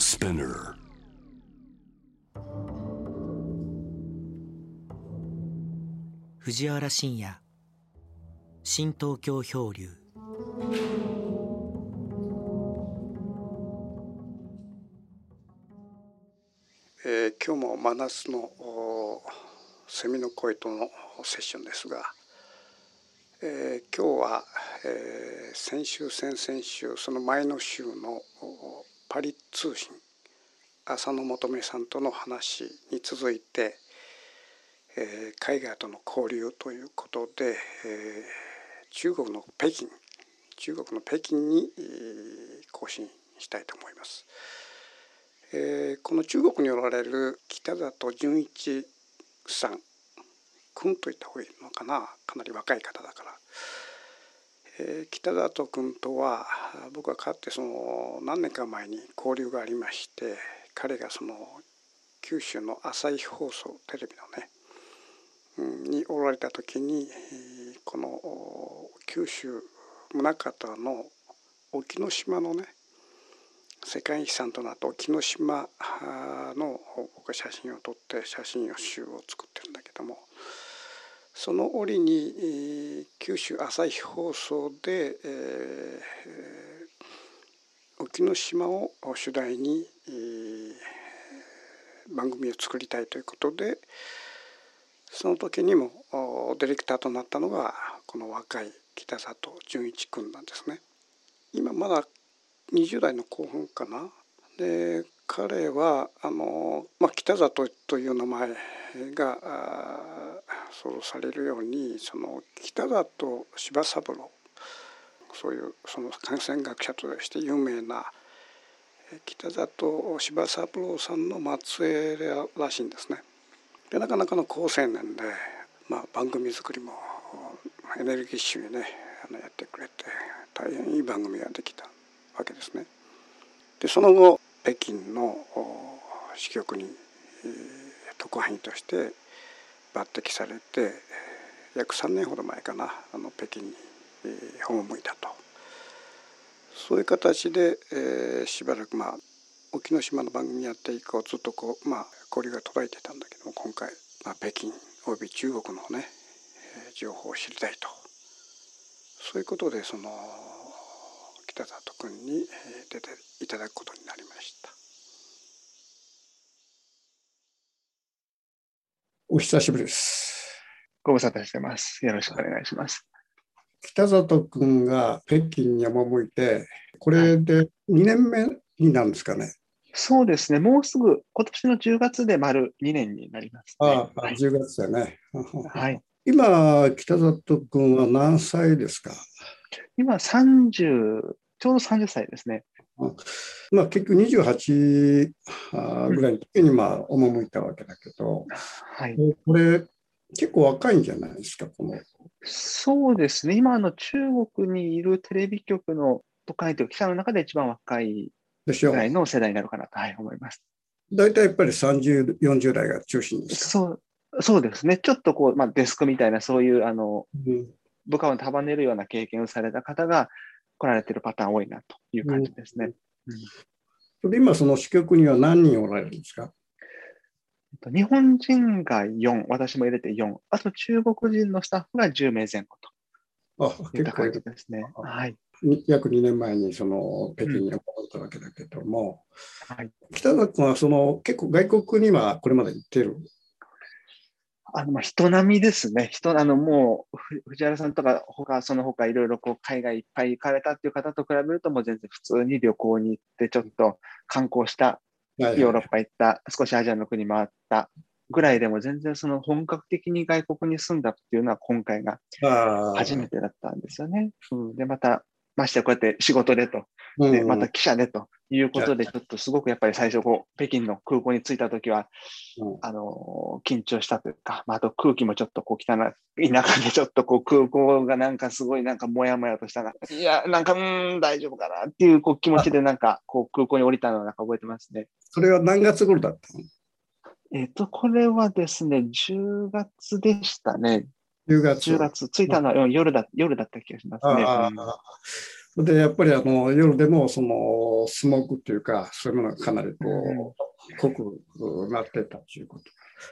Spinner. 藤原信也新東京漂流えー今日も真夏のおセミの声とのセッションですが、えー今日は、えー先週先々週その前の週のおパリ通信浅野求さんとの話に続いて、えー海外との交流ということで、えー中国の北京中国の北京にえー更新したいと思います。えーこの中国におられる北里純一さん君と言った方がいいのかな？かなり若い方だから、え北里君とは僕はかつてその何年か前に交流がありまして彼がその九州の朝日放送テレビのねにおられた時にこの九州宗像の沖ノ島のね世界遺産となった沖ノ島の僕は写真を撮って写真集を作ってるんだけどもその折に、九州朝日放送で、えー沖ノ島を主題に、えー番組を作りたいということでその時にもディレクターとなったのがこの若い北里純一君なんですね。今まだ20代の後半かな。で彼はあの、まあ、北里という名前が想像されるようにその北里柴三郎そういうその感染学者として有名な北里柴三郎さんの末裔らしいんですね。でなかなかの好青年で、まあ、番組作りもエネルギッシュにねあのやってくれて大変いい番組ができたわけですね。でその後北京の支局に、特派員として抜擢されて約3年ほど前かなあの北京に、赴いたと。そういう形で、えーしばらくまあ沖ノ島の番組やって以降ずっとこうまあ交流が途絶えてたんだけども今回、まあ、北京および中国のね、情報を知りたいと。そういうことでその北里君にえー出ていただくことになりました。お久しぶりです。ご無沙汰してます。よろしくお願いします。北里君が北京に赴いてこれで2年目になるんですかね。そうですね、もうすぐ今年の10月で丸2年になります、ね。ああ、はい、10月だね。はい。今、北里君は何歳ですか？今30、ちょうど30歳ですね。まあ、結局28あーぐらいの時にまあ赴いたわけだけど、はい。でこれ結構若いんじゃないですか、この。そうですね、今あの中国にいるテレビ局の特派員というか記者の中で一番若いぐらいの世代になるかなと、はい、思います。大体やっぱり30、40代が中心ですか？そうそうですね、ちょっとこう、まあ、デスクみたいな、そういうあのうん部下を束ねるような経験をされた方が来られてるパターン多いなという感じですね。それで今、その支局には何人おられるんですか？えっと日本人が4、私も入れて4、あと中国人のスタッフが10名前後あといった感じ結構いるですね。あはい。に約2年前にその北京に赴いたわけだけども、はい、北里君はその結構外国にはこれまで行ってる？あのまあ人並みですね。人あのもうふ藤原さんとか他その他いろいろこう海外いっぱい行かれたっていう方と比べるともう全然普通に旅行に行ってちょっと観光したヨーロッパ行った少しアジアの国回ったぐらいでも全然その本格的に外国に住んだっていうのは今回がパ初めてだったんですよね。うん、でまたましてやこうやって仕事でと。てで、また記者でと。いうことで、ちょっとすごくやっぱり最初こう、北京の空港に着いたときは、うん。あのー緊張したというか、まあ、あと空気もちょっとこう汚い、田舎でちょっとこう空港がなんかすごいなんかもやもやとしたな、いや、なんか、うーん、大丈夫かなっていうこう気持ちでなんかこう空港に降りたのをなんか覚えてますね。それは何月頃だったの？えっ、と、これはですね、10月でしたね。10月。10月、着いたのはうん夜だ夜だった気がしますね。でやっぱりあの夜でもそのスモークっていうか、そういうものがかなりこう、濃くなってたということ。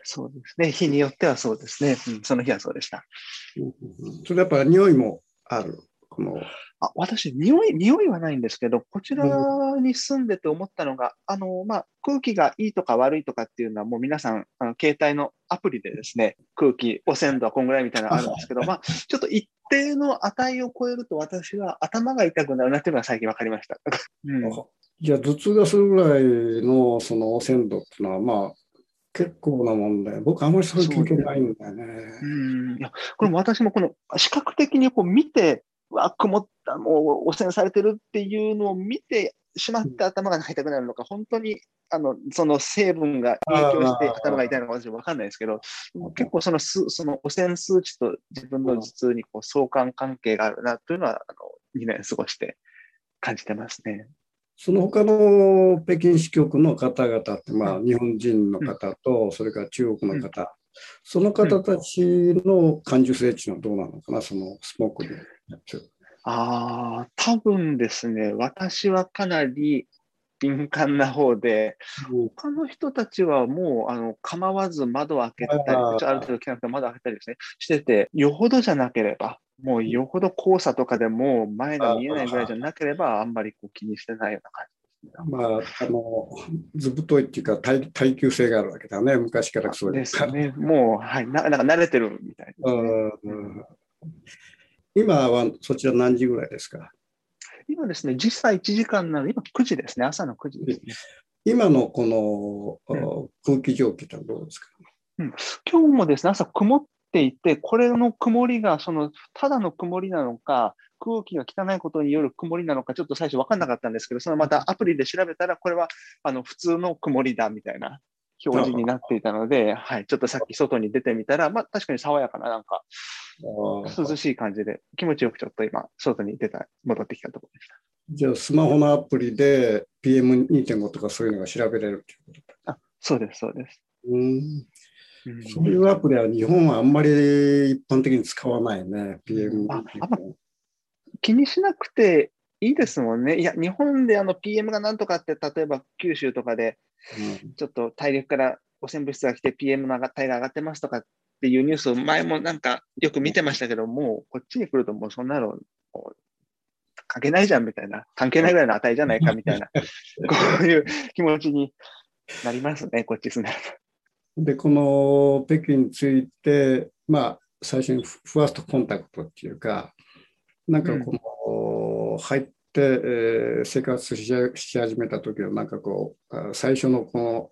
そうですね。日によってはそうですね。うん、その日はそうでした。それやっぱり匂いもある？このあ私匂い、匂いはないんですけど、こちらに住んでて思ったのが、あのまあ、空気がいいとか悪いとかっていうのは、もう皆さん、あの携帯のアプリでですね、空気、汚染度はこんぐらいみたいなのがあるんですけど、まあ、ちょっと一定の値を超えると、私は頭が痛くなるなっていうのが最近分かりました。うん、じゃあ、頭痛がするぐらいのその汚染度っていうのは、まあ、結構なもんで、僕あんまりそういう経験ないんだよね。うんいやこれも私もこの視覚的にこう見て、わ、曇った、もう汚染されてるっていうのを見てしまって頭が痛くなるのか、本当にあのその成分が影響して頭が痛いのか私は分かんないですけど、結構そのすその汚染数値と自分の頭痛にこう相関関係があるなというのは、あの2年過ごして感じてますね。その他の北京支局の方々って、まあ、日本人の方と、それから中国の方、その方たちの感受性値はどうなのかな、そのスモークでああ、多分ですね、私はかなり敏感な方で、他の人たちはもうあの構わず窓を開けたり、ある程度来なくて窓を開けたりですね、してて、よほどじゃなければ、もうよほど黄砂とかでも前が見えないぐらいじゃなければ、あんまりこう気にしてないような感じ。まあ、あのずぶといっていうか耐、耐久性があるわけだね、昔からそうですね。もう、はい、ななんか慣れてるみたいな、うん。今はそちら何時ぐらいですか？今ですね、実際1時間なので、今9時ですね、朝の9時ですね。今のこの、空気蒸気ってどうですか、うん、今日もですね、朝曇っていて、これの曇りがそのただの曇りなのか、空気が汚いことによる曇りなのか、ちょっと最初分かんなかったんですけど、そのまたアプリで調べたら、これはあの普通の曇りだみたいな表示になっていたので、はい、ちょっとさっき外に出てみたら、まあ確かに爽やかな、なんか、涼しい感じで、気持ちよくちょっと今、外に出た、戻ってきたところでした。じゃあ、スマホのアプリで PM2.5 とかそういうのが調べれるということあそうです、そうです。うんそういうアプリは日本はあんまり一般的に使わないね、PM。ああんま気にしなくていいですもんね。いや、日本であの PM がなんとかって、例えば九州とかで、ちょっと大陸から汚染物質が来て PM の値が上がってますとかっていうニュースを前もなんかよく見てましたけども、こっちに来るともうそんなの関係ないじゃんみたいな、関係ないぐらいの値じゃないかみたいな、こういう気持ちになりますね、こっち住んでで、この北京について、まあ、最初にファーストコンタクトっていうか、なんかこの、うん、入って、えー、生活し始めた時のなんかこう、最初のこの、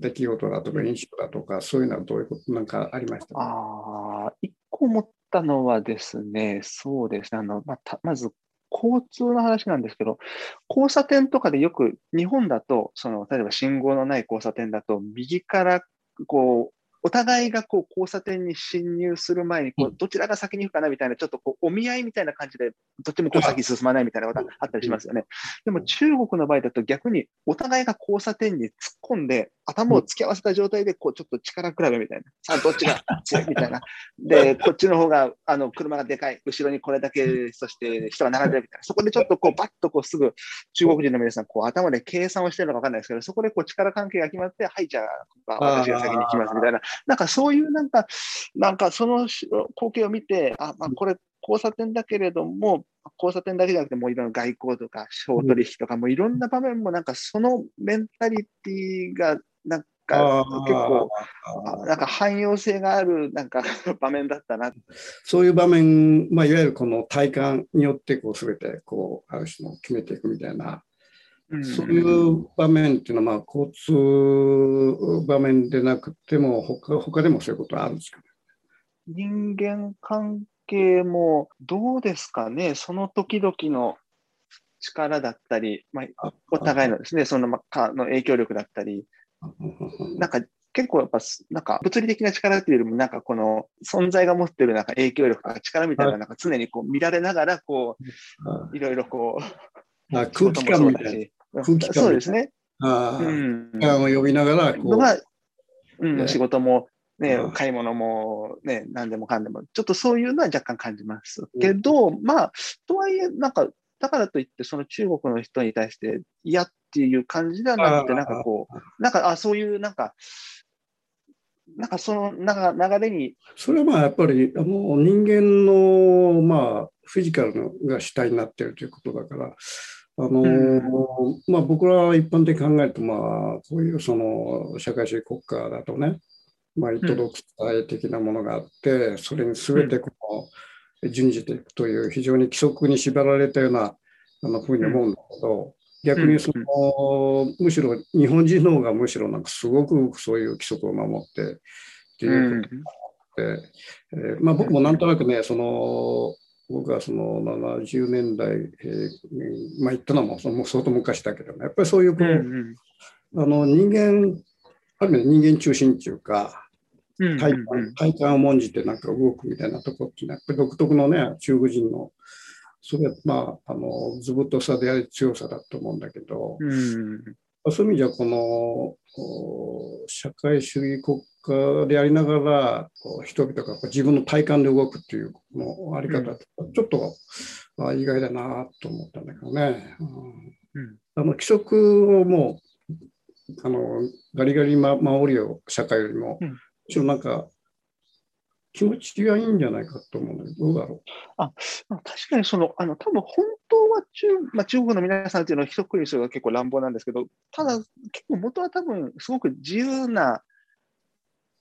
出来事だとか印象だとか、そういうのはどういうことなんかありました、ああ、一個思ったのはですね、そうですね、あのまあ、まず交通の話なんですけど、交差点とかでよく日本だと、その例えば信号のない交差点だと、右からこうお互いがこう交差点に進入する前にこう、どちらが先に行くかなみたいな、ちょっとこうお見合いみたいな感じで、どっちもこう先進まないみたいなことがあったりしますよね。でも中国の場合だと逆にお互いが交差点に突っ込んで、頭を突き合わせた状態で、こうちょっと力比べみたいな、さあどっちが強い みたいな。で、こっちの方があの車がでかい、後ろにこれだけ、そして人が並んでるみたいな。そこでちょっとこうバッとこうすぐ中国人の皆さん、こう頭で計算をしてるのか分かんないですけど、そこでこう力関係が決まって、はい、じゃあ私が先に行きますみたいな。なんかそういうなんか、なんかその光景を見て、あ、まあ、これ交差点だけれども、交差点だけじゃなくて、もういろんな外交とか、商取引とか、もいろんな場面も、なんかそのメンタリティが、なんか結構、なんか汎用性があるなんか場面だったな。そういう場面、まあ、いわゆるこの体感によってこう全てこうある種の決めていくみたいなそういう場面っていうのは、まあ、交通場面でなくても他、他でもそういうことはあるんですか、ね、人間関係もどうですかね、その時々の力だったり、まあ、お互いのですね、そのかの影響力だったり、なんか結構やっぱ、なんか物理的な力っていうよりも、なんかこの存在が持ってるなんか影響力とか力みたいな、なんか常にこう見られながら、こう、いろいろこう、あ空気感みたいな。空気感そうですね。あうん、を呼びながらこう、がうん、仕事もねうん、買い物もね、何でもかんでも、ちょっとそういうのは若干感じます。けど、まあ、とはいえ、なんか、だからといって、その中国の人に対して嫌っていう感じではなくて、なんかこう、なんか、あ、そういう、なんか、なんかそのなんか流れに、それはまあやっぱりあの人間のまあフィジカルのが主体になっているということだから、あのうん。まあ、僕らは一般的に考えると、まあ、こういうその社会主義国家だとね、まあ、イトドクタイ的なものがあって、それに全てこの準じていくという非常に規則に縛られたようなあのふうに思うんだけど、逆にその、むしろ日本人の方がむしろなんかすごくそういう規則を守ってっていうことで、えーまあ、僕もなんとなくね、その僕はその70年代、えーまあ、言ったのもそのもう相当昔だけどね、やっぱりそういうこう、うんあの人間、ある意味で人間中心っていうか、うん体感体感を重んじてなんか動くみたいなところっていうのは、やっぱり独特のね、中国人の、それはまあ、あの図太さであり強さだと思うんだけど、うんそういう意味じゃ、このお社会主義国家でありながら、こう人々が自分の体感で動くっていうこのあり方、ちょっとあ意外だなと思ったんだけどね。うん。うん。あの規則をもうあのガリガリ、ま、守りを社会よりも、うん。むしろなんか気持ちがいいんじゃないかと思うんだけど、どうだろまあ確かにその、あの、多分本当は中,、まあ、中国の皆さんっていうのは一括りにするのが結構乱暴なんですけど、ただ結構元は多分すごく自由な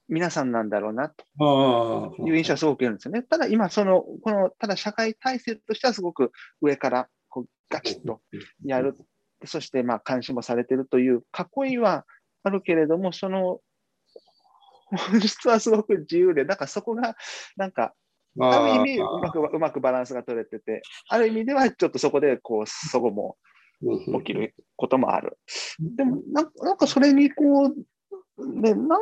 皆さんなんだろうなという印象はすごく受けるんですよね。ただ今その、この、ただ社会体制としてはすごく上からこうガチッとやる。そしてまあ監視もされているという囲いはあるけれども、その本質はすごく自由で、だからそこがなんかある意味うまく、うまくバランスが取れてて、あ。る意味ではちょっとそこで、こう、そごもうん起きることもある。でも、なんなんかそれに、こう、ね、なん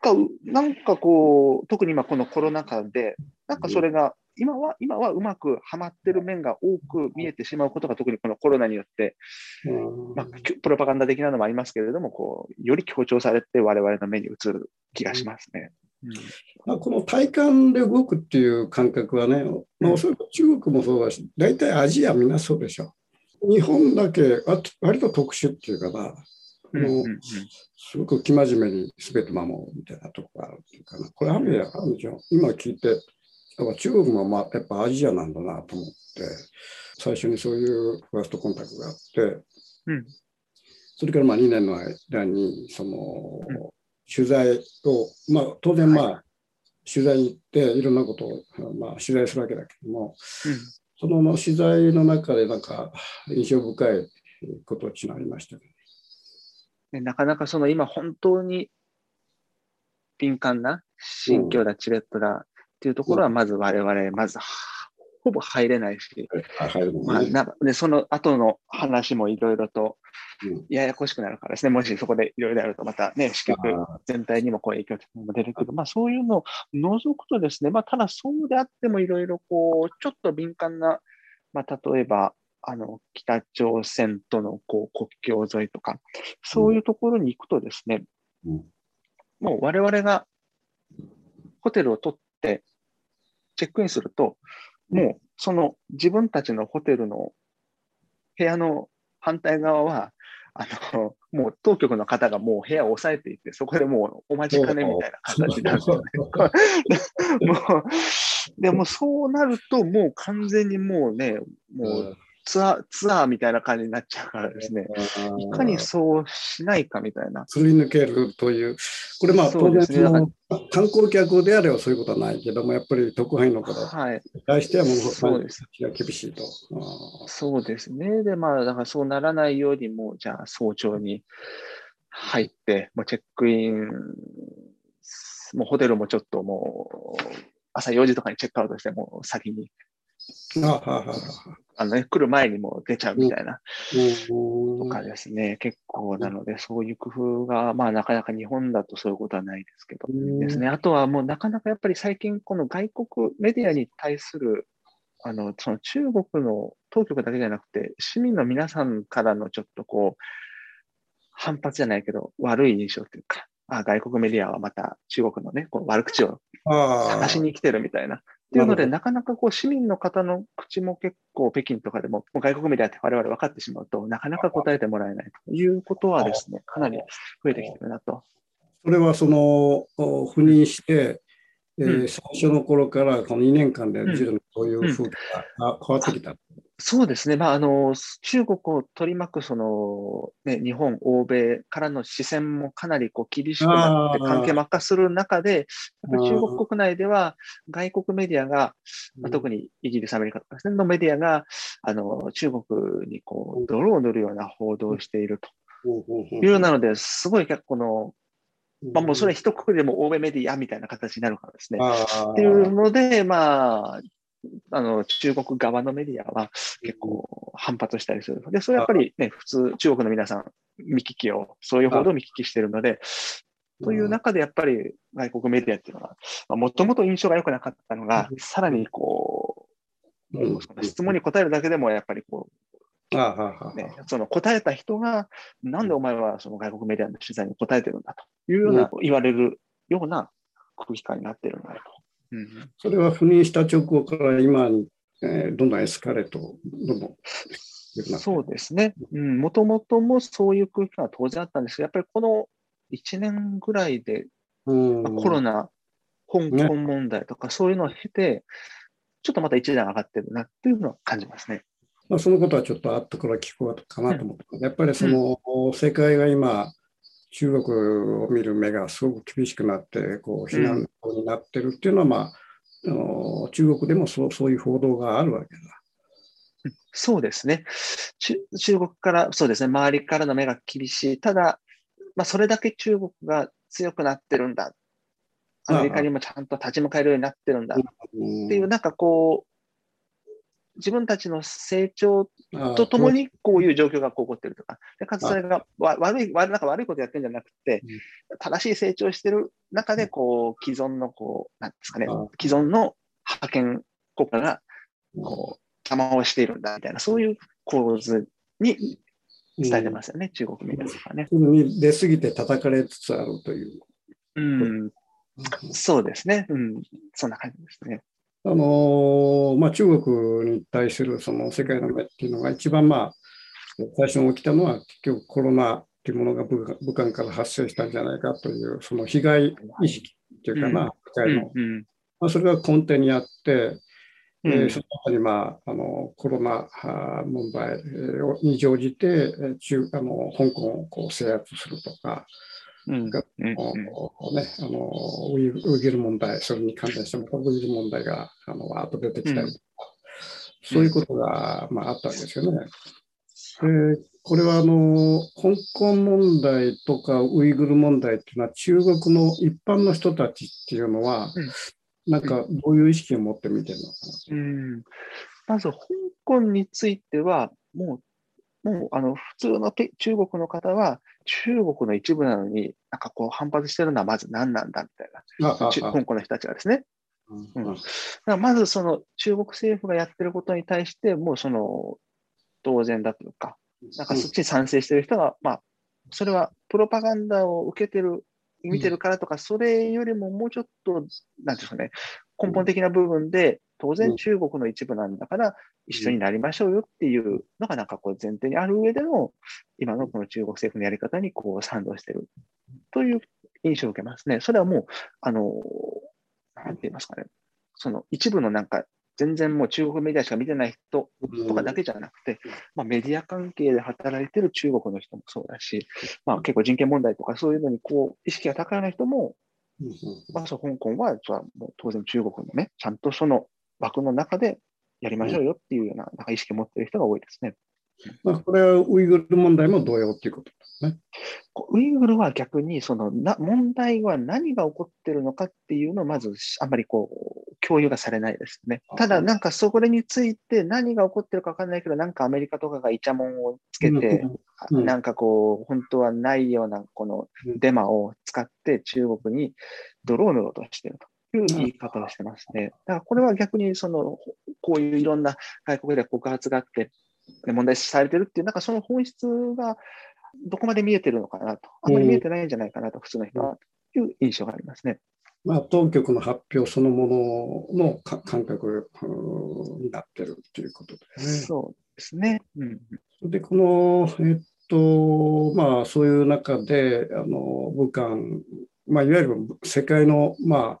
か、なんかこう、特に今このコロナ禍で、なんかそれが、今は、今はうまくはまってる面が多く見えてしまうことが、特にこのコロナによって、うんまあ、きプロパガンダ的なのもありますけれども、こう、より強調されて我々の目に映る気がしますね。まあ、この体感で動くっていう感覚はね、まあ、おそらく中国もそうだし、大体アジアみんなそうでしょ。日本だけあ割と特殊っていうかな、うんうんうんすごく生真面目に全て守るみたいなとこがあるっていうかな。これある意味あるじゃん。今聞いて、やっぱ中国もまあやっぱアジアなんだなと思って、最初にそういうファーストコンタクトがあって、うん。それからまあ2年の間に、その、うん。取材を、まあ当然まあ、は取材に行っていろんなことを、まあ、取材するわけだけども、うん。そのまあ取材の中でなんか印象深いことっていうのがありましたね。ねなかなかその今本当に敏感な心境だ、チレットだっていうところはまず我々、まずはほぼ入れないし、まあなでその後の話もいろいろとうん。ややこしくなるからですね、もしそこでいろいろやるとまたね、支局あ全体にもこう影響も出るけど、まあそういうのを除くとですね、まあただそうであってもいろいろこう、ちょっと敏感な、まあ例えば、あの、北朝鮮とのこう国境沿いとか、そういうところに行くとですね、うん。もう我々がホテルを取ってチェックインすると、もうその自分たちのホテルの部屋の反対側は、あの、もう当局の方がもう部屋を押さえていて、そこでもうお待ちかねみたいな形なんですよね。もう、でもそうなると、もう完全にもうね、もうツアー、ツアーみたいな感じになっちゃうからですね、いかにそうしないかみたいな。すり抜けるという、これまあ当然ね観光客であればそういうことはないけども、やっぱり特派員の方はい。に対してはものすごくそうです。が厳しいと。あそうですね。で、まあ、だからそうならないように、もう、じゃあ、早朝に入って、もうチェックイン、もうホテルもちょっともう、朝4時とかにチェックアウトして、もう先に、ーあははははあ。のね、来る前にもう出ちゃうみたいな。うん。とかですね、結構なので、そういう工夫が、まあ、なかなか日本だとそういうことはないですけど、ですね。あとはもうなかなかやっぱり最近この外国メディアに対するあのその中国の当局だけじゃなくて市民の皆さんからのちょっとこう反発じゃないけど悪い印象というかあ外国メディアはまた中国のね、こう悪口をあ探しに来てるみたいな。っていうので、なかなかこう市民の方の口も結構北京とかでも、もう外国メディアって我々分かってしまうと、なかなか答えてもらえないということはですね、かなり増えてきてるなと。それはそのお赴任して、えーうん最初の頃からこの2年間でそういう風景があ変わってきた。そうですね。まあ、あの、中国を取り巻く、その、ね、日本、欧米からの視線もかなりこう厳しくなって、関係悪化する中で、やっぱり中国国内では、外国メディアが、まあ、特にイギリス、アメリカとかですね、のメディアが、あの、中国にこう、泥を塗るような報道をしていると。いうなので、すごい結構この、まあ、もうそれ一括りでも欧米メディアみたいな形になるからですね。あっていうので、まあ、あの、中国側のメディアは結構反発したりする。で、それはやっぱりね、普通、中国の皆さん、見聞きを、そういう報道を見聞きしてるので、という中でやっぱり外国メディアっていうのは、もともと印象が良くなかったのが、さらにこう、もうその質問に答えるだけでもやっぱりこう、ね、その答えた人が、なんでお前はその外国メディアの取材に答えてるんだというような、言われるような空気感になってるんだと。うん。それは赴任した直後から今に、えーどんどんエスカレート、どんどんそうですね。うん、もともともそういう空気感は当然あったんですけど、やっぱりこの1年ぐらいで、うん。まあコロナ、香港問題とかそういうのを経て、ちょっとまた一段上がってるなっていうのは感じますね。まあ、そのことはちょっと後から聞こうかなと思って、やっぱりその、世界が今、中国を見る目がすごく厳しくなって、こう非難になってるっていうのは、まあ、あの中国でもそうそういう報道があるわけだ。そうですね。中中国から、そうですね、周りからの目が厳しい。ただ、まあ、それだけ中国が強くなってるんだ。アメリカにもちゃんと立ち向かえるようになってるんだっうんていう、なんかこう、自分たちの成長あとともにこういう状況が起こってるとか、でかつそれがわ悪い、悪なんか悪いことやってるんじゃなくて、正しい成長してる中で、こう、既存の、こう、なんですかねあ、既存の覇権国家が、こう、邪魔をしているんだ、みたいな、そういう構図に伝えてますよね、中国メディアとかね。に出過ぎて叩かれつつあるという。うん、そうですね。うん、そんな感じですね。あのーまあ、中国に対するその世界の目っていうのが一番、まあ、最初に起きたのは結局コロナっていうものが武漢から発生したんじゃないかというその被害意識っていうかな、世界の。うん、まあ、それが根底にあって、うん。えーその後に、まあ、あのコロナ問題えーに乗じて、えー中あの香港をこう制圧するとか、うん、がうん、ね、あのウイグル問題、それに関連してまたウイグル問題があの後出てきたりとか、そういうことが、まあ、あったわけですよね。でこれはあの香港問題とかウイグル問題っていうのは中国の一般の人たちっていうのは、うん。なんかどういう意識を持って見てるのかうん。まず、香港については、もう、もう、あの、普通のペ中国の方は、中国の一部なのに、なんかこう、反発してるのはまず何なんだみたいな。香港の人たちがですね。うんうんだからまず、その、中国政府がやってることに対して、もうその、当然だというか、なんかそっちに賛成してる人が、まあ、それはプロパガンダを受けてる、見てるからとか、それよりももうちょっと、なんていうんですかね、根本的な部分で、当然中国の一部なんだから、一緒になりましょうよっていうのが、なんかこう前提にある上での、今のこの中国政府のやり方にこう賛同してる。という印象を受けますね。それはもう、あの、なんて言いますかね、その一部のなんか、全然もう中国メディアしか見てない人とかだけじゃなくて、まあ、メディア関係で働いてる中国の人もそうだし、まあ、結構人権問題とかそういうのにこう意識が高いな人も、うん。まあ、そう香港はもう当然中国のね、ちゃんとその枠の中でやりましょうよっていうようななんか意識を持っている人が多いですね。まあ、これはウイグル問題も同様っていうことですね。ウイグルは逆にそのな問題は何が起こってるのかっていうのをまずあんまりこう共有がされないですね。ただなんかそこについて何が起こってるか分かんないけど、なんかアメリカとかがイチャモンをつけて、うんなんかこう本当はないようなこのデマを使って中国に泥を塗ろうとしているという言い方をしてますね。だからこれは逆にそのこういういろんな外国で告発があって問題視されてるっていう、なんかその本質がどこまで見えてるのかなと、あんまり見えてないんじゃないかなと、普通の人は、という印象がありますね。まあ、当局の発表そのものの感覚になってるということでね。そうですね。うん、で、この、えっと、まあ、そういう中で、あの、武漢、まあ、いわゆる世界の、まあ、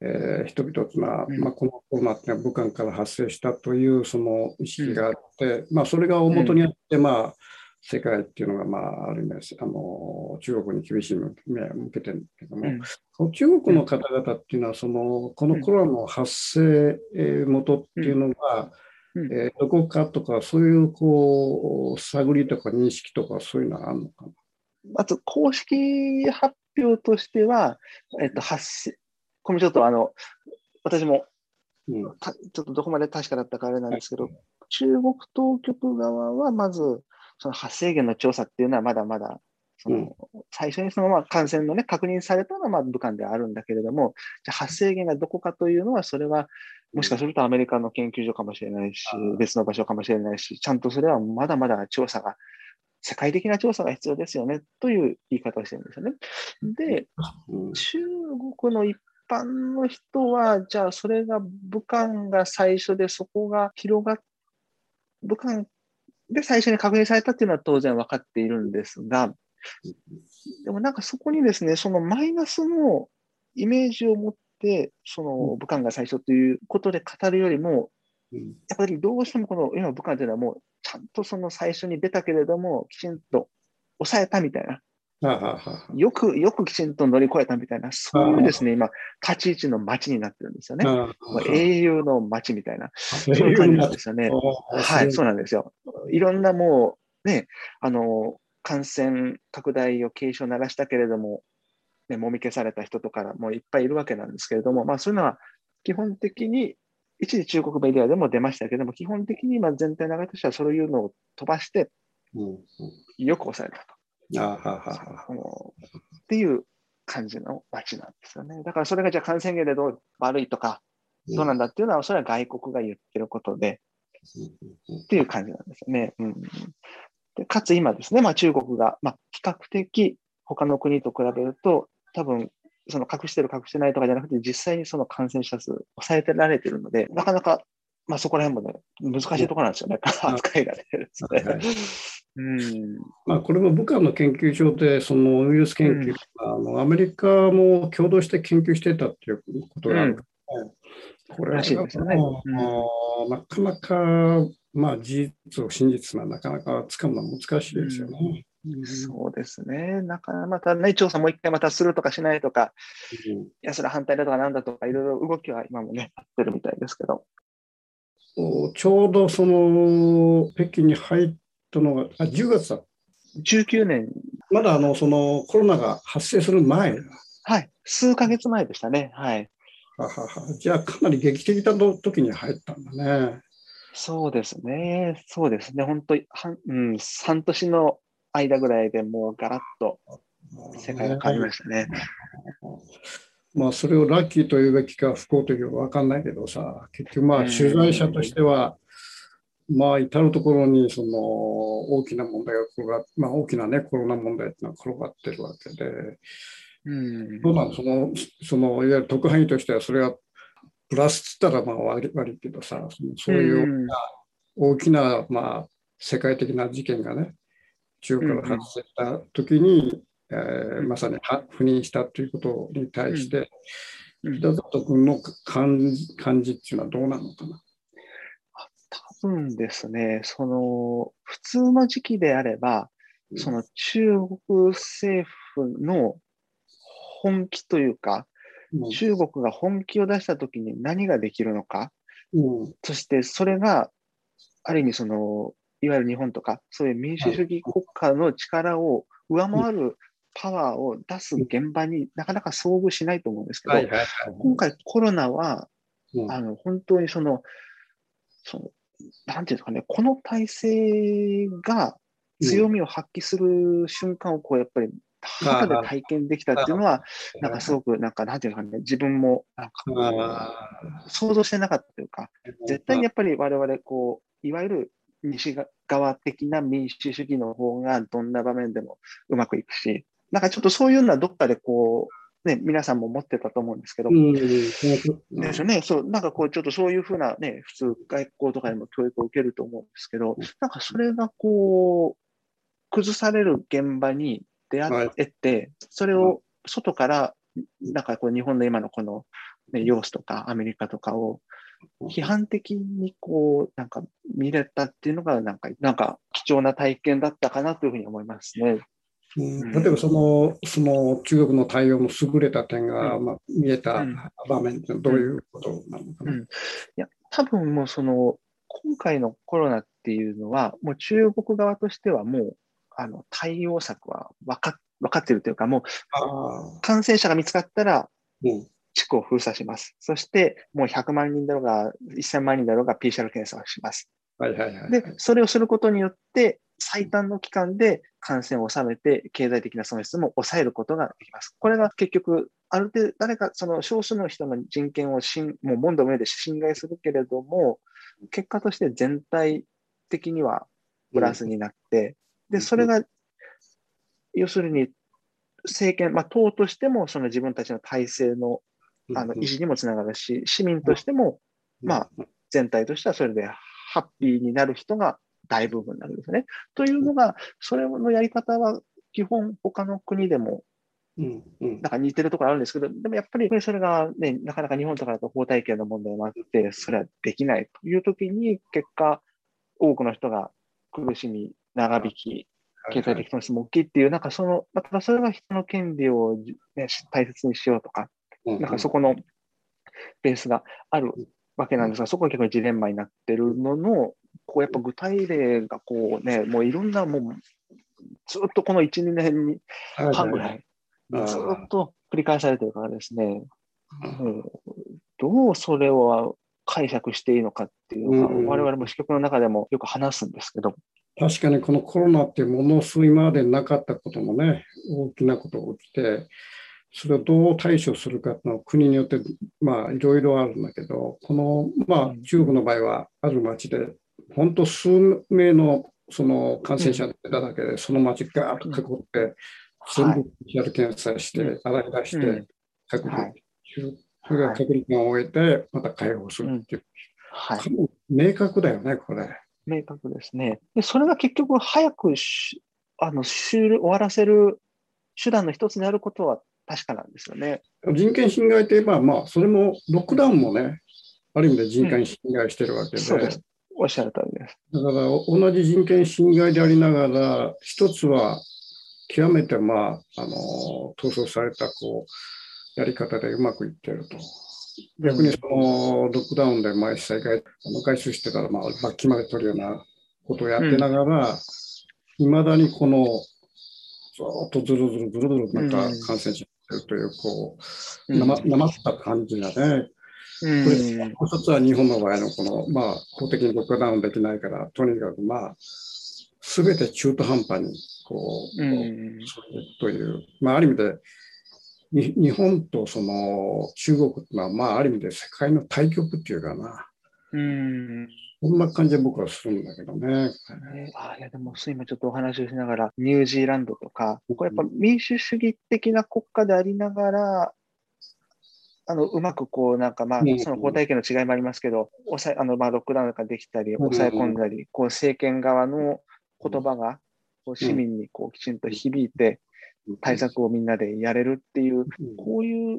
えー、人々というのは、うん、まあ、このコロナっていうのは武漢から発生したというその意識があって、うん、まあ、それが大元にあって、まあ、世界っていうのが、まあ、ある意味あの中国に厳しい目を向けてるんだけども、うん、中国の方々っていうのはそのこのコロナの発生元っていうのが、うん、えー、どこかとかそういうこう探りとか認識とかそういうのはあるのかな？まず公式発表としては、えっと、発生これちょっとあの私も、うん、ちょっとどこまで確かだったかあれなんですけど、はい、中国当局側はまずその発生源の調査っていうのはまだまだ、その最初にそのまあ感染の、ね、確認されたのはまあ武漢であるんだけれども、じゃ発生源がどこかというのは、それはもしかするとアメリカの研究所かもしれないし、別の場所かもしれないし、ちゃんとそれはまだまだ調査が、世界的な調査が必要ですよねという言い方をしてるんですよね。で、中国の一般の人は、じゃあそれが武漢が最初でそこが広がっ、武漢で、最初に確認されたっていうのは当然分かっているんですが、でもなんかそこにですね、そのマイナスのイメージを持って、その武漢が最初ということで語るよりも、やっぱりどうしてもこの今武漢というのはもうちゃんとその最初に出たけれども、きちんと抑えたみたいな、よく、よくきちんと乗り越えたみたいな、そういうですね、今、立ち位置の街になってるんですよね。英雄の街みたいな、そういう感じなんですよね。はい、そうなんですよ。いろんなもう、ね、あの、感染拡大を警鐘鳴らしたけれども、ね、もみ消された人とかもいっぱいいるわけなんですけれども、まあ、そういうのは基本的に、一時中国メディアでも出ましたけれども、基本的に今全体の流れとしてはそういうのを飛ばして、よく抑えたと。あはははっていう感じの街なんですよね。だからそれがじゃあ感染源でどう悪いとか、どうなんだっていうのは、それは外国が言ってることで、っていう感じなんですよね。うん、でかつ今ですね、まあ、中国が、まあ、比較的他の国と比べると、多分その隠してる隠してないとかじゃなくて、実際にその感染者数抑えてられてるので、なかなか、まあ、そこら辺もね、難しいところなんですよね、扱いがね。うん。まあ、これも武漢の研究所で、そのウイルス研究、うん、あのアメリカも共同して研究してたっていうことがある、うん、これは、ねうん、なかなか、まあ、事実を真実はなかなかつかむのは難しいですよね。そうですね。なかなかまたね、調査もう一回またするとかしないとか、いや、それ反対だとかなんだとか、いろいろ動きは今もね、やってるみたいですけど。ちょうどその北京に入ったのが、あ、10月だ。19年。まだあの、そのコロナが発生する前はい。数ヶ月前でしたね。はい。はははじゃあ、かなり劇的な時に入ったんだね。そうですね。そうですね。本当に、うん、半年の間ぐらいでもうガラッと世界が変わりましたね。まあ、それをラッキーというべきか不幸というか分かんないけどさ、結局まあ取材者としては、まあ、至るところにその大きな問題が転がっまあ、大きな、ね、コロナ問題っていうのは転がってるわけで、うん、どうなのそのそのいわゆる特派員としてはそれはプラスっつったらまあ悪悪いけどさそういう大きな、まあ、世界的な事件がね中から発生した時に、うん、えー、まさに赴任したということに対して、うん、北里君の感じ感じっていうのはどうなのかな？多分ですね、その、普通の時期であれば、その中国政府の本気というか、うん、中国が本気を出したときに何ができるのか、うん、そしてそれが、ある意味その、いわゆる日本とか、そういう民主主義国家の力を上回るパワーを出す現場になかなか遭遇しないと思うんですけど、今回コロナは、あの本当にその、そのなんていうんですかね、この体制が強みを発揮する瞬間をこうやっぱり肌で体験できたっていうのは、なんかすごく、なんか、なんていうかね、自分も、なんか、想像してなかったというか、絶対にやっぱり我々、こう、いわゆる西側的な民主主義の方がどんな場面でもうまくいくし、なんかちょっとそういうのはどっかでこう、ね、皆さんも持ってたと思うんですけど、うんですよね。そう、なんかこう、ちょっとそういうふうなね、普通外交とかでも教育を受けると思うんですけど、なんかそれがこう、崩される現場に出会えて、それを外から、なんかこう、日本の今のこの、ね、様子とかアメリカとかを批判的にこう、なんか見れたっていうのが、なんか、なんか貴重な体験だったかなというふうに思いますね。うん。例えばそのその中国の対応の優れた点が、まあ、見えたうん。場面ってどういうことなのかな？うん。いや、多分もうその、今回のコロナっていうのは、もう中国側としてはもう、あの、対応策は分か分かってるというか、もう感染者が見つかったら、うん。地区を封鎖します。そして、もう100万人だろうが、1000万人だろうが PCR 検査をします。はいはいはい。で、それをすることによって、最短の期間で感染を収めて、経済的な損失も抑えることができます。これが結局、ある程度、誰か、その少数の人の人権をしん、もう門の上で侵害するけれども、結果として全体的にはプラスになって、で、それが、要するに、政権、まあ、党としても、その自分たちの体制のあの維持にもつながるし、市民としても、まあ、全体としてはそれでハッピーになる人が大部分になるんですね。というのが、それのやり方は基本他の国でもうんうんなんか似てるところあるんですけど、でもやっぱりそれがね、なかなか日本とかだと法体系の問題もあって、それはできないというときに、結果、多くの人が苦しみ、長引き、経済的損失も大きいっていう、なんかその、またそれは人の権利を、ね、大切にしようとか、うんなんかそこのベースがあるわけなんですが、そこが結構ジレンマになってるのの、こうやっぱ具体例がこうね、もういろんな、もうずっとこの1、2年半ぐらい、はいずっと繰り返されてるからですね、うん。どうそれを解釈していいのかっていうのが、うん我々も支局の中でもよく話すんですけど、確かにこのコロナってものすごい今までなかったこともね、大きなことが起きて、それをどう対処するかのは国によってまあいろいろあるんだけど、このまあ中国の場合はある町で、本当数名のその感染者が出ただけで、その町ガーッと囲って、全部 PCR 検査して、洗い出してうん、隔離はい。それが隔離期間を終えて、また解放するっていう、はい、明確だよね、これ。明確ですね。で、それが結局早くしあの終わらせる手段の一つになることは確かなんですよね。人権侵害といえば、まあ、それもロックダウンもね、ある意味で人権侵害してるわけで、そうです。おっしゃる通りです。だから同じ人権侵害でありながら、一つは極めて、まあ、あの闘争されたこうやり方でうまくいってると。逆にそのロックダウンで毎日再開あの外出してたら、まあ、罰金まで取るようなことをやってながら、いまだにこのずーっとずるずるずるずるなんか感染者るという、こう、うん。なまなまった感じがね、うん。一つは日本の場合のこの、まあ、法的にロックダウンできないから、とにかくまあ、すべて中途半端にこう、うん。という、まあ、ある意味で、に日本とその中国ってのは、まあ、ある意味で世界の対極っていうかな、うん。こんな感じで僕はするんだけどね。ねあいやでも今ちょっとお話をしながら、ニュージーランドとか、これやっぱ民主主義的な国家でありながら、あのうまくこう、なんかまあう、ん。その法体系の違いもありますけど、抑えあのまあロックダウンができたり、うん。抑え込んだり、こう政権側の言葉がこう市民にこうきちんと響いて、対策をみんなでやれるっていう、うん。こういう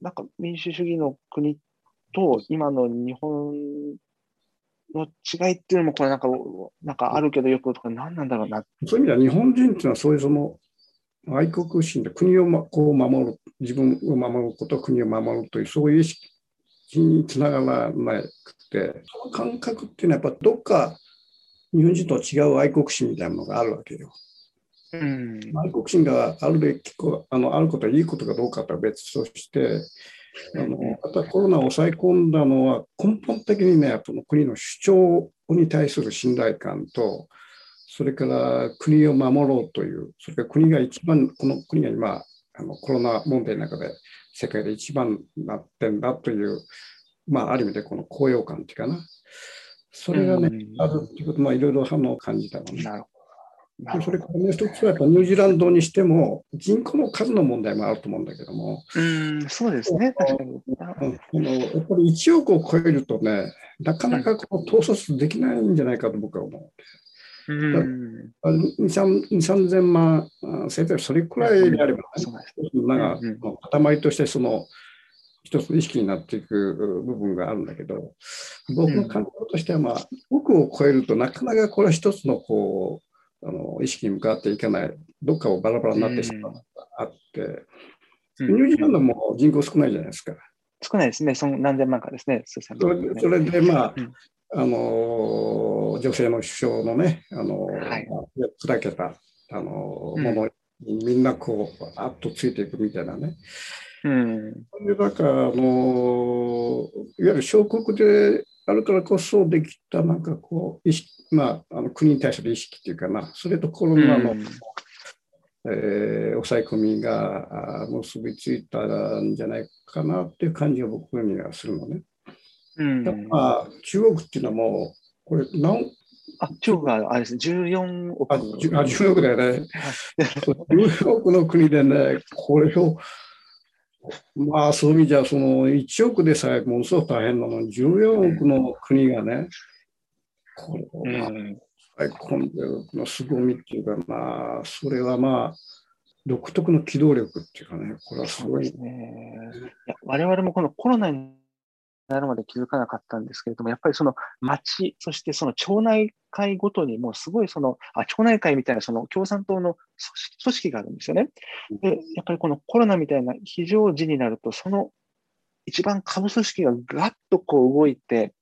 なんか民主主義の国と今の日本の違いっていうのも、これなんか、なんかあるけどよくとか何なんだろうな。そういう意味では日本人っていうのはそういうその愛国心で国をまこう守る、自分を守ること、国を守るという、そういう意識につながらなくて、その感覚っていうのはやっぱどっか日本人とは違う愛国心みたいなのがあるわけよ。うん。愛国心があるべきこあのあることはいいことかどうかとは別として、あのまたコロナを抑え込んだのは根本的にね、この国の主張に対する信頼感と、それから国を守ろうという、それから国が一番、この国が今、あのコロナ問題の中で世界で一番になってんだという、まあ、ある意味でこの高揚感っていうかな、それがね、うんあるっていうこと、まあ、いろいろ反応を感じたのね。なるほど。それからもう一つは、やっぱニュージーランドにしても、人口の数の問題もあると思うんだけども、うん、そうですね、確かに。うん。あのやっぱり1億を超えるとね、なかなかこう統率できないんじゃないかと僕は思う。うん、あ2、3 3000万、あせいぜいそれくらいであれば、ね、そうです一つのなんか塊としてその一つの意識になっていく部分があるんだけど、僕の感覚としては、まあ、億を超えるとなかなかこれは一つのこうあの意識に向かっていかない、どっかをバラバラになってしまうのがあって、ニュージーランドも人口少ないじゃないですか。少ないですね、その何千万かですね、そ万、れそれで、まあうん、あの女性の首相のね、あのはい。砕けたあのうん。ものにみんなこう、あっとついていくみたいなね。うん、でなんかあのいわゆる小国であるからこそできたなんかこう意識、まあ、あの国に対する意識っていうかな、それとコロナの、うんえー抑え込みがあ結びついたんじゃないかなっていう感じが僕にはするのね。うんやっぱ中国っていうのはもう、これ何、あ、中国があれですね、14億。あ、あ10億だよね。10億の国でね、これを、まあそういう意味じゃ、その1億でさえものすごく大変なのに、14億の国がね、これをまあ込んでるの凄みっていうか、まあ、それはまあ、独特の機動力っていうかね、これはすごいです。ね。いや我々もこのコロナになるまで気づかなかったんですけれども、やっぱりその町、そしてその町内会ごとにもうすごいその、あ、町内会みたいなその共産党の組織組織があるんですよね。で、やっぱりこのコロナみたいな非常時になると、その一番下部組織がガッとこう動いて、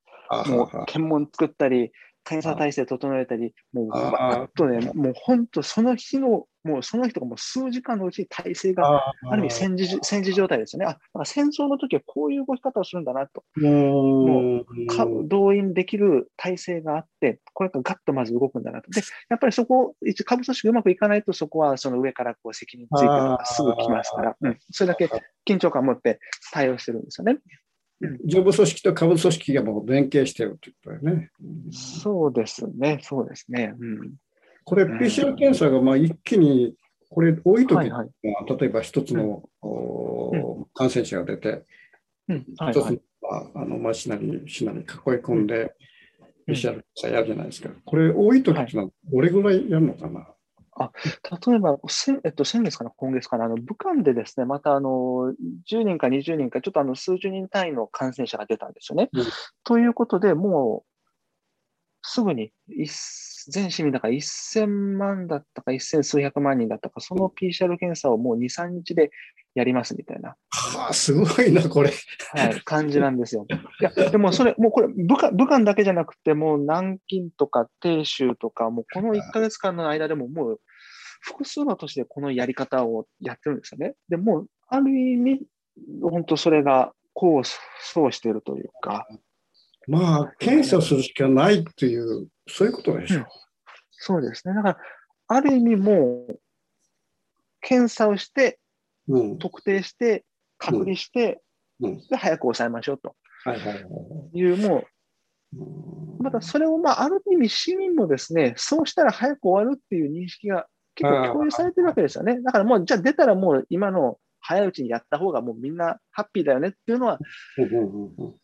もう検問作ったり、検査体制整えたり、もうあーバーッとね、もう本当その日の、もうその人がもう数時間のうちに体制があある意味戦時戦時状態ですよね。あ、だから戦争の時はこういう動き方をするんだなと。もう、か動員できる体制があって、これがガッとまず動くんだなと。で、やっぱりそこ、一下部組織うまくいかないと、そこはその上からこう責任ついてすぐ来ますから、うん、それだけ緊張感を持って対応してるんですよね。上部組織と下部組織がもう連携してるってことだよね。そうですね、そうですね。うん、これ、PCR 検査がまあ一気に、これ、多い時には、はいはい。例えば一つの、お感染者が出て、一つのはい。あの町なり市なり囲い込んで、うん PCR 検査やるじゃないですか。これ、多い時ってのはどれぐらいやるのかな、例えば、先,、えっと、先月かな、今月かな、あの武漢でですね、またあの10人か20人か、ちょっとあの数十人単位の感染者が出たんですよね。うんということで、もうすぐに一全市民だから1000万だったか、1000数百万人だったか、その PCR 検査をもう2、3日でやりますみたいな、はあ、すごいな、これ。はい、感じなんですよ。いや、でもそれ、もうこれ武漢、武漢だけじゃなくて、もう南京とか鄭州とか、もうこの1ヶ月間の間でも、もう複数の都市でこのやり方をやってるんですよね。でもう、ある意味、本当それが功を奏しているというか、まあ、検査するしかないっていう、そういうことでしょ。そうですね。だから、ある意味もう、検査をして、うん。特定して、隔離して、うん。で、早く抑えましょうとはいはいはい。いう、もう、うんまたそれを、まあ、ある意味市民もですね、そうしたら早く終わるっていう認識が結構共有されてるわけですよね。だからもう、じゃあ出たらもう今の早いうちにやった方がもうみんなハッピーだよねっていうのは、うんうんうん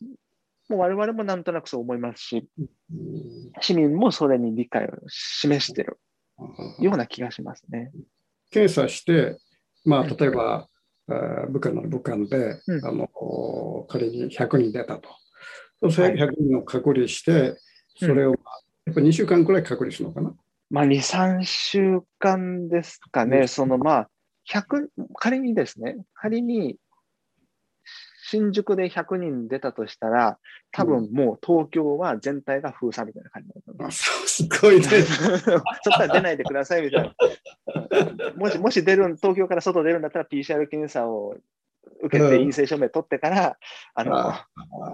もう我々もなんとなくそう思いますし、うん。市民もそれに理解を示してるような気がしますね。検査して、まあ、うん。例えば、あー武漢の武漢で、うん。あの仮に100人出たと。それはい。100人を隔離して、それを、まあやっぱ2週間くらい隔離するのかな？まあ、2、3週間ですかね、うん。そのまあ、100、仮にですね、仮に新宿で100人出たとしたら、多分もう東京は全体が封鎖みたいな感じになると思いますあそうすごいね。そこから出ないでくださいみたいな。もし、もし出るん、東京から外出るんだったら PCR 検査を受けうんて陰性証明取ってから、あの、あ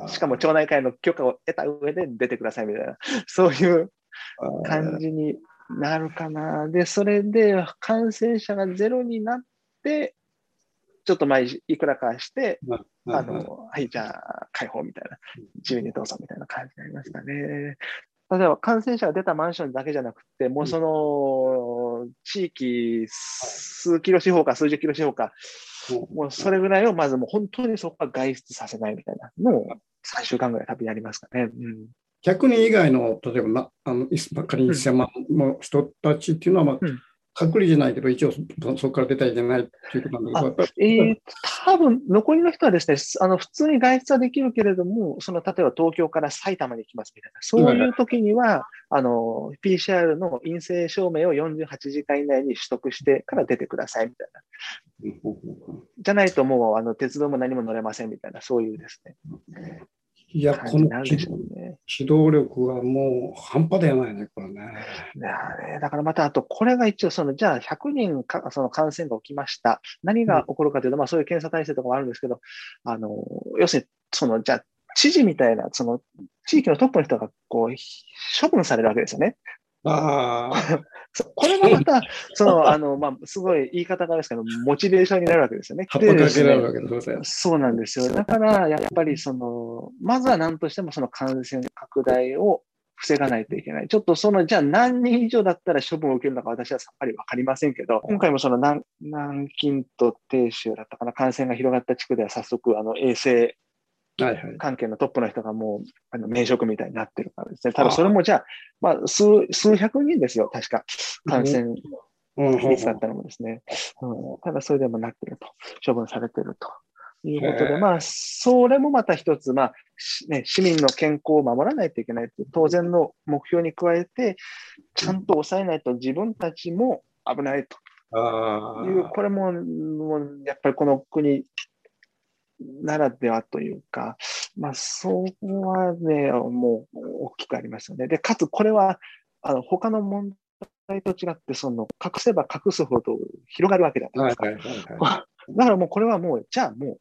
しかも町内会の許可を得た上で出てくださいみたいな、そういう感じになるかな。で、それで感染者がゼロになって、ちょっとまあいいくらかして、あの、はい、じゃあ、解放みたいな、自由にどうぞみたいな感じになりましたね。例えば感染者が出たマンションだけじゃなくて、もうその地域数キロ四方か数十キロ四方か、もうそれぐらいをまずもう本当にそこは外出させないみたいなのを3週間ぐらい多分やりますかね。うん。100人以外の、例えばな、あの仮に1000万の人たちっていうのは、まあ、うん隔離じゃないけど、一応そそこから出たらいけないっていうことなんだけど、えー、多分残りの人はですね、あの普通に外出はできるけれども、その例えば東京から埼玉に行きますみたいな、そういう時には、あの PCR の陰性証明を48時間以内に取得してから出てくださいみたいな。じゃないともうあの鉄道も何も乗れませんみたいな、そういうですね。いや、この機ね。機動力はもう半端ではないね、これね。だからまた、あと、これが一応、その、じゃあ、100人か、その感染が起きました。何が起こるかというと、まあ、そういう検査体制とかもあるんですけど、あの、要するに、その、じゃあ、知事みたいな、その、地域のトップの人が、こう、処分されるわけですよね。あ これがまた、その、あの、まあ、すごい言い方がですけど、モチベーションになるわけですよね。でですね。そうなんですよ。だから、やっぱりその、まずは何としてもその感染拡大を防がないといけない。ちょっとその、じゃあ何人以上だったら処分を受けるのか私はさっぱりわかりませんけど、今回もその南南京と鄭州だったかな、感染が広がった地区では早速、あの、衛生はいはい。関係のトップの人がもう、あの、免職みたいになってるからですね。ただそれもじゃあ、まあ、数、数百人ですよ、確か。感染率だったのもですね。うん、ただそれでもなってると、処分されてるということで、まあ、それもまた一つ、まあ、しね、市民の健康を守らないといけないという当然の目標に加えて、ちゃんと抑えないと自分たちも危ないあという、あ、これも、もうやっぱりこの国ならではというか、まあ、そこはね、もう大きくありますよね。で、かつこれは、あの他の問題と違って、その隠せば隠すほど広がるわけじゃない。はいですか。はいはい。は だからもうこれはもう、じゃあもう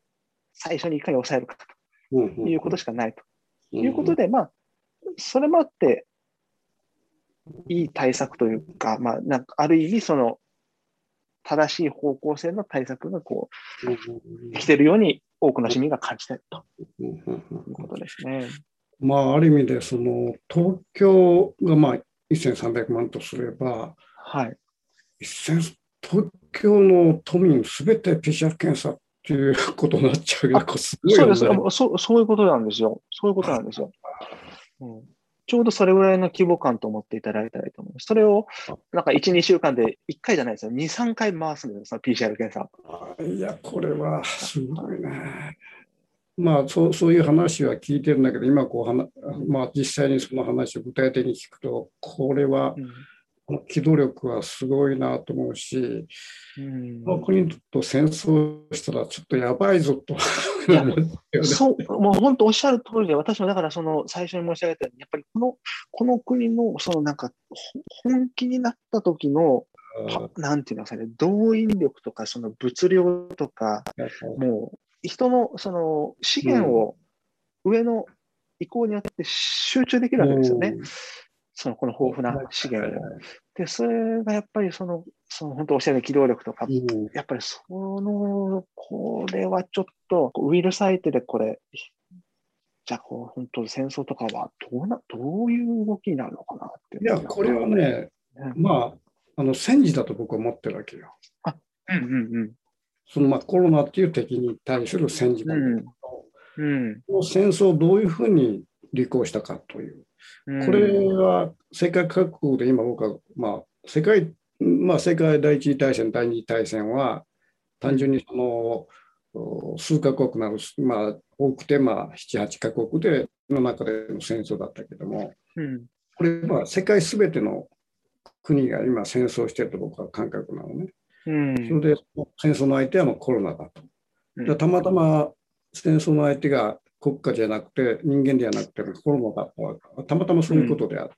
最初にいかに抑えるかと。いうことしかないと。うんいうことで、まあ、それもあって、いい対策というか、まあ、なんかある意味、その、正しい方向性の対策がこう、できているように多くの市民が感じているということですね。まあ、ある意味で、その、東京がまあ、1300万とすれば、はい。1000東京の都民すべて PCR 検査っていうことになっちゃうけど、すごいよねそうですあそう。そういうことなんですよ。そういうことなんですよ。うん、ちょうどそれぐらいの規模感と思っていただいたらいいと思います。それを、なんか1、2週間で1回じゃないですよ。2、3回回すんですよ、その PCR 検査。いや、これはすごいね。まあそう、そういう話は聞いてるんだけど、今こうはな、まあ、実際にその話を具体的に聞くと、これは、うん機動力はすごいなと思うし、うん。この国と戦争したらちょっとやばいぞと。そう、もう本当おっしゃる通りで、私もだからその最初に申し上げたように、やっぱりこの、この国のそのなんかほ本気になった時の、はなんていうんですかね、動員力とか、その物量とか、もう人のその資源を上の意向によって集中できるわけですよね。そのこの豊富な資源を。で、それがやっぱりその、その本当おっしゃる機動力とか、うんやっぱりその、これはちょっと、ウイルス相手でこれ、じゃあこう、本当戦争とかはどうな、どういう動きになるのかなって。いや、これはね、うん、まあ、あの戦時だと僕は思ってるわけよ。うんうんそのまあコロナっていう敵に対する戦時だけど、うん。うんこの戦争をどういうふうに履行したかという。うん。これは世界各国で今僕は、まあ、世界、まあ、世界第一次大戦、第二次大戦は、単純にその、お数カ国なる、まあ、多くて、まあ、7、8カ国での中での戦争だったけども、うん。これは世界すべての国が今戦争していると僕は感覚なのね。うん。それで戦争の相手はもうコロナだと。たまたま戦争の相手が国家じゃなくて人間ではなくてコロナだったたまたまそういうことであって、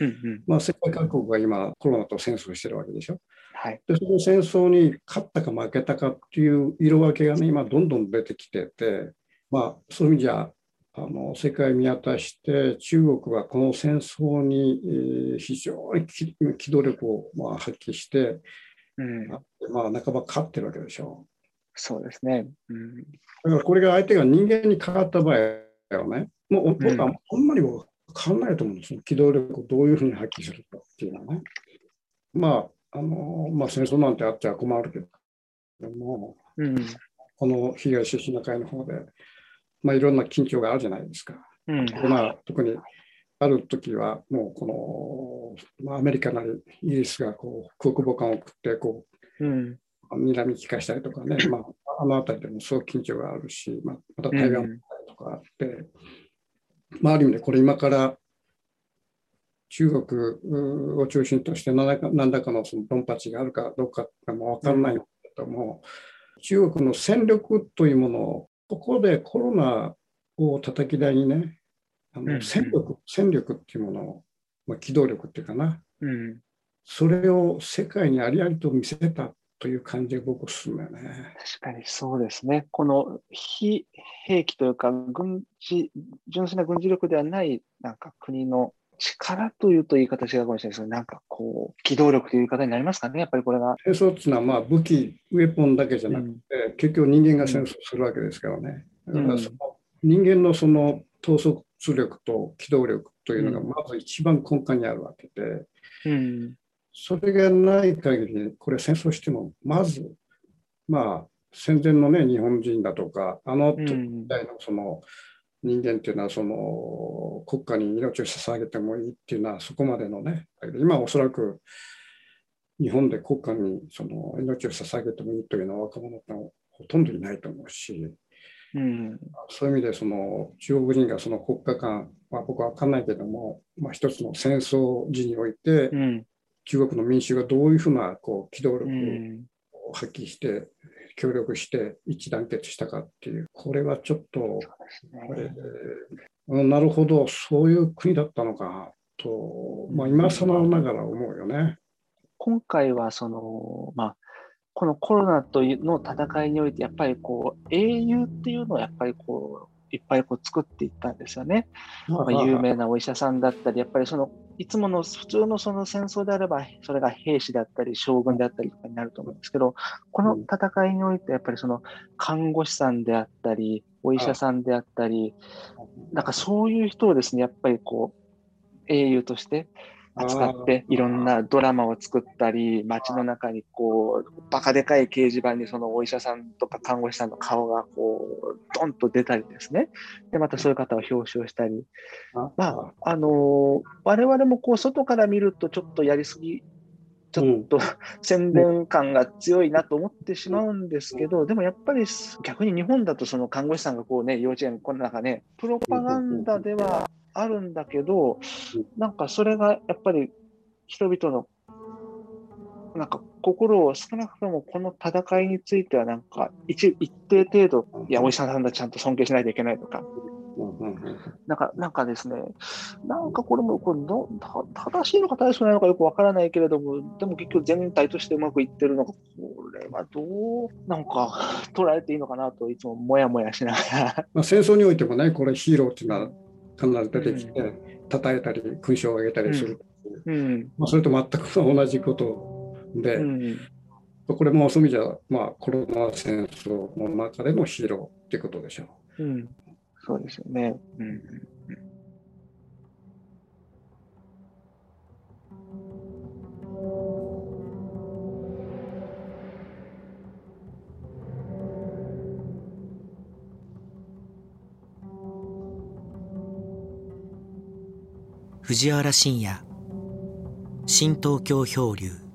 うんうん。まあ、世界各国が今コロナと戦争してるわけでしょ。はい。でその戦争に勝ったか負けたかっていう色分けがね今どんどん出てきてて、まあ、そういう意味じゃあの世界見渡して中国はこの戦争に、えー非常に機機動力をまあ発揮して、うん。まあ、半ば勝ってるわけでしょ。そうですね。うん、だからこれが相手が人間にかかった場合はね、もう僕はあんまりも変わらないと思うんですよ。機動力をどういうふうに発揮するかっていうのはね。まあ、あの、まあ戦争なんてあっちゃ困るけども、うん、この東シナ海の方で、まあいろんな緊張があるじゃないですか。うん、でまあ、特にある時はもうこの、まあ、アメリカなりイギリスがこう空母艦を送ってこうん、う睨み利かしたりとかね、まあ、あの辺りでもすごく緊張があるし、まあ、また台湾とかあって、まあ、ある意味でこれ今から中国を中心として何らか何らかのそのドンパチがあるかどうかっても分からないんだけども、中国の戦力というものをここでコロナを叩き台にねあうんの戦力、戦力っていうものを、まあ、機動力っていうかな。うん、それを世界にありありと見せたという感じで僕はするんだよね。確かにそうですね。この非兵器というか、軍事、純粋な軍事力ではない、なんか国の力というと言い方違うかもしれないですけど、なんかこう、機動力という言い方になりますかね、やっぱりこれが。戦争っていうのはまあ武器、ウェポンだけじゃなくて、結局人間が戦争するわけですからね。だからその人間のその統率力と機動力というのがまず一番根幹にあるわけで、うん、それがない限り、これ戦争しても、まず、まあ、戦前のね、日本人だとか、あの時うん、代のその人間っていうのは、その国家に命を捧げてもいいっていうのは、そこまでのね、今おそらく日本で国家にその命を捧げてもいいというのは若者ってのはほとんどいないと思うし、うん、そういう意味でその中国人がその国家間、まあ、僕は分かんないけども、まあ、一つの戦争時において、うん、中国の民衆がどういうふうなこう機動う力ん、を発揮して、協力して一致団結したかっていう、これはちょっと、ね。えーなるほど、そういう国だったのかと、まあ、今更ながら思うよね。今回はその、まあ、このコロナというの戦いにおいて、やっぱりこう、英雄っていうのをやっぱりこう、いっぱいこう作っていったんですよね。まあ、有名なお医者さんだったり、やっぱりその、いつもの普通のその戦争であれば、それが兵士だったり、将軍であったりとかになると思うんですけど、この戦いにおいて、やっぱりその看護師さんであったり、お医者さんであったり、なんかそういう人をですね、やっぱりこう、英雄として扱って、いろんなドラマを作ったり、街の中にこう、バカでかい掲示板にそのお医者さんとか看護師さんの顔がこう、ドンと出たりですね。で、またそういう方を表彰したり。あまあ、あのー我々もこう、外から見るとちょっとやりすぎ、ちょっと 宣伝感が強いなと思ってしまうんですけど、でもやっぱり逆に日本だとその看護師さんがこうね、幼稚園、この中ね、プロパガンダではあるんだけど、なんかそれがやっぱり人々のなんか心を少なくともこの戦いについてはなんか一一定程度、いや、お医者さんだちゃんと尊敬しないといけないとか、うんうんうんなんか、なんかですね、なんかこれもこれどた正しいのか正しくないのかよくわからないけれども、でも結局全体としてうまくいってるのか、これはどう、なんか 捉えていいのかなといつももやもやしながら。まあ、戦争においてもね、これヒーローっていうのは必ず出てきて、称えたり、勲章をあげたりする。うん。まあ、それと全く同じことで、うん。これもそういう意味じゃ、まあ、コロナ戦争の中でのヒーローってことでしょう。うん。そうですよね。うん。藤原信也新東京漂流